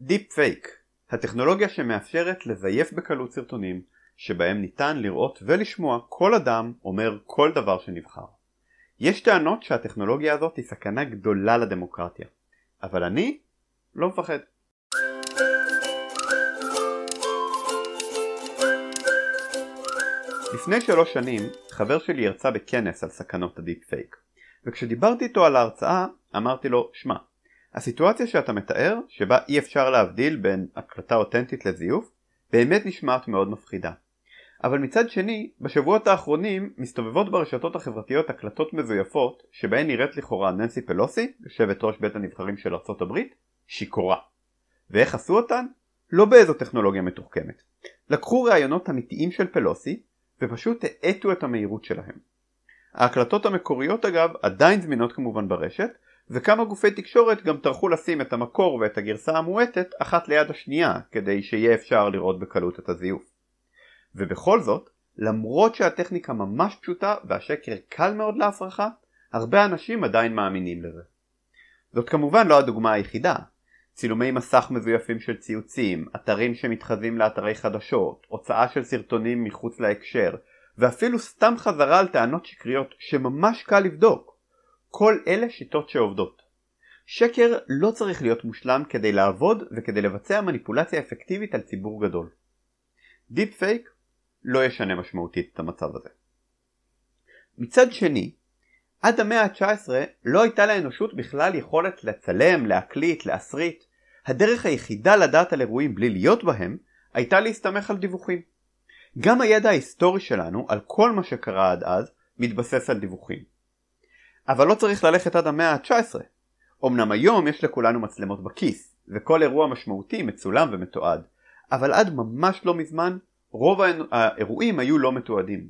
דיפ פייק, הטכנולוגיה שמאפשרת לזייף בקלות סרטונים שבהם ניתן לראות ולשמוע כל אדם אומר כל דבר שנבחר. יש טענות שהטכנולוגיה הזאת היא סכנה גדולה לדמוקרטיה, אבל אני לא מפחד. לפני שלוש שנים חבר שלי הרצה בכנס על סכנות הדיפ פייק וכשדיברתי איתו על ההרצאה אמרתי לו שמע הסיטואציה שאתה מתאר שבה אי אפשר להבדיל בין הקלטה אותנטית לזיוף באמת נשמעת מאוד מפחידה אבל מצד שני בשבועות האחרונים מסתובבות ברשתות החברתיות הקלטות מזויפות שבהן נראית לכאורה ננסי פלוסי יושבת ראש בית הנבחרים של ארה"ב שיכורה ואיך עשו אותן? לא באיזו טכנולוגיה מתוחכמת לקחו ראיונות אמיתיים של פלוסי ופשוט האטו את המהירות שלהם. ההקלטות המקוריות אגב עדיין זמינות כמובן ברשת וכמה גופי תקשורת גם טרחו לשים את המקור ואת הגרסה המועטת אחת ליד השנייה כדי שיהיה אפשר לראות בקלות את הזיוף. ובכל זאת, למרות שהטכניקה ממש פשוטה והשקר קל מאוד להפרחה, הרבה אנשים עדיין מאמינים לזה. זאת כמובן לא הדוגמה היחידה. צילומי מסך מזויפים של ציוצים, אתרים שמתחזים לאתרי חדשות, הוצאה של סרטונים מחוץ להקשר, ואפילו סתם חזרה על טענות שקריות שממש קל לבדוק. כל אלה שיטות שעובדות. שקר לא צריך להיות מושלם כדי לעבוד וכדי לבצע מניפולציה אפקטיבית על ציבור גדול. דיפ פייק לא ישנה משמעותית את המצב הזה. מצד שני, עד המאה ה-19 לא הייתה לאנושות בכלל יכולת לצלם, להקליט, להסריט. הדרך היחידה לדעת על אירועים בלי להיות בהם הייתה להסתמך על דיווחים. גם הידע ההיסטורי שלנו על כל מה שקרה עד אז מתבסס על דיווחים. אבל לא צריך ללכת עד המאה ה-19. אמנם היום יש לכולנו מצלמות בכיס, וכל אירוע משמעותי מצולם ומתועד, אבל עד ממש לא מזמן רוב האירועים היו לא מתועדים.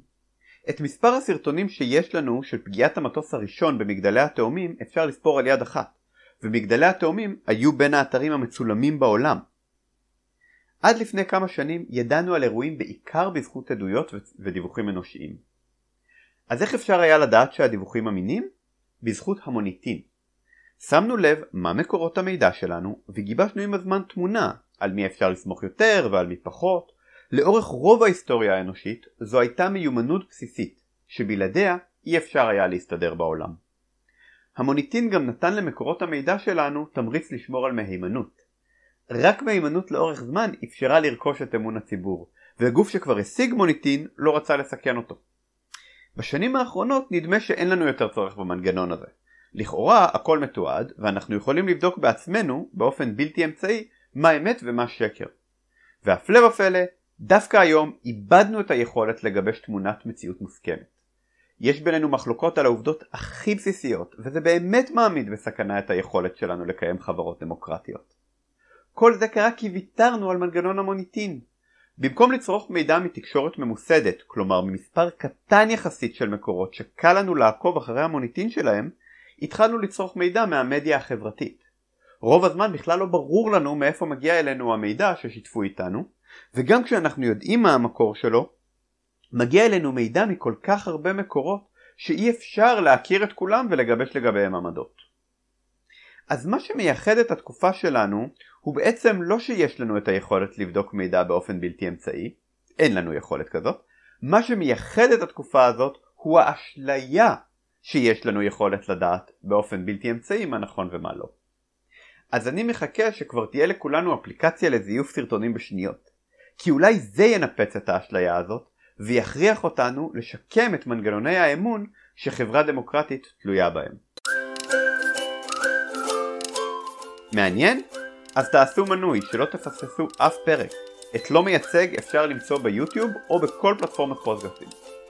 את מספר הסרטונים שיש לנו של פגיעת המטוס הראשון במגדלי התאומים אפשר לספור על יד אחת, ומגדלי התאומים היו בין האתרים המצולמים בעולם. עד לפני כמה שנים ידענו על אירועים בעיקר בזכות עדויות ודיווחים אנושיים. אז איך אפשר היה לדעת שהדיווחים אמינים? בזכות המוניטין. שמנו לב מה מקורות המידע שלנו וגיבשנו עם הזמן תמונה על מי אפשר לסמוך יותר ועל מי פחות. לאורך רוב ההיסטוריה האנושית זו הייתה מיומנות בסיסית שבלעדיה אי אפשר היה להסתדר בעולם. המוניטין גם נתן למקורות המידע שלנו תמריץ לשמור על מהימנות. רק מהימנות לאורך זמן אפשרה לרכוש את אמון הציבור, והגוף שכבר השיג מוניטין לא רצה לסכן אותו. בשנים האחרונות נדמה שאין לנו יותר צורך במנגנון הזה. לכאורה הכל מתועד, ואנחנו יכולים לבדוק בעצמנו, באופן בלתי אמצעי, מה אמת ומה שקר. והפלא ופלא, דווקא היום איבדנו את היכולת לגבש תמונת מציאות מוסכמת. יש בינינו מחלוקות על העובדות הכי בסיסיות, וזה באמת מעמיד בסכנה את היכולת שלנו לקיים חברות דמוקרטיות. כל זה קרה כי ויתרנו על מנגנון המוניטין. במקום לצרוך מידע מתקשורת ממוסדת, כלומר ממספר קטן יחסית של מקורות שקל לנו לעקוב אחרי המוניטין שלהם, התחלנו לצרוך מידע מהמדיה החברתית. רוב הזמן בכלל לא ברור לנו מאיפה מגיע אלינו המידע ששיתפו איתנו, וגם כשאנחנו יודעים מה המקור שלו, מגיע אלינו מידע מכל כך הרבה מקורות שאי אפשר להכיר את כולם ולגבש לגביהם עמדות. אז מה שמייחד את התקופה שלנו הוא בעצם לא שיש לנו את היכולת לבדוק מידע באופן בלתי אמצעי, אין לנו יכולת כזאת, מה שמייחד את התקופה הזאת הוא האשליה שיש לנו יכולת לדעת באופן בלתי אמצעי מה נכון ומה לא. אז אני מחכה שכבר תהיה לכולנו אפליקציה לזיוף סרטונים בשניות. כי אולי זה ינפץ את האשליה הזאת ויכריח אותנו לשקם את מנגנוני האמון שחברה דמוקרטית תלויה בהם. מעניין? אז תעשו מנוי שלא תפספסו אף פרק. את לא מייצג אפשר למצוא ביוטיוב או בכל פלטפורמת פוסטגפים.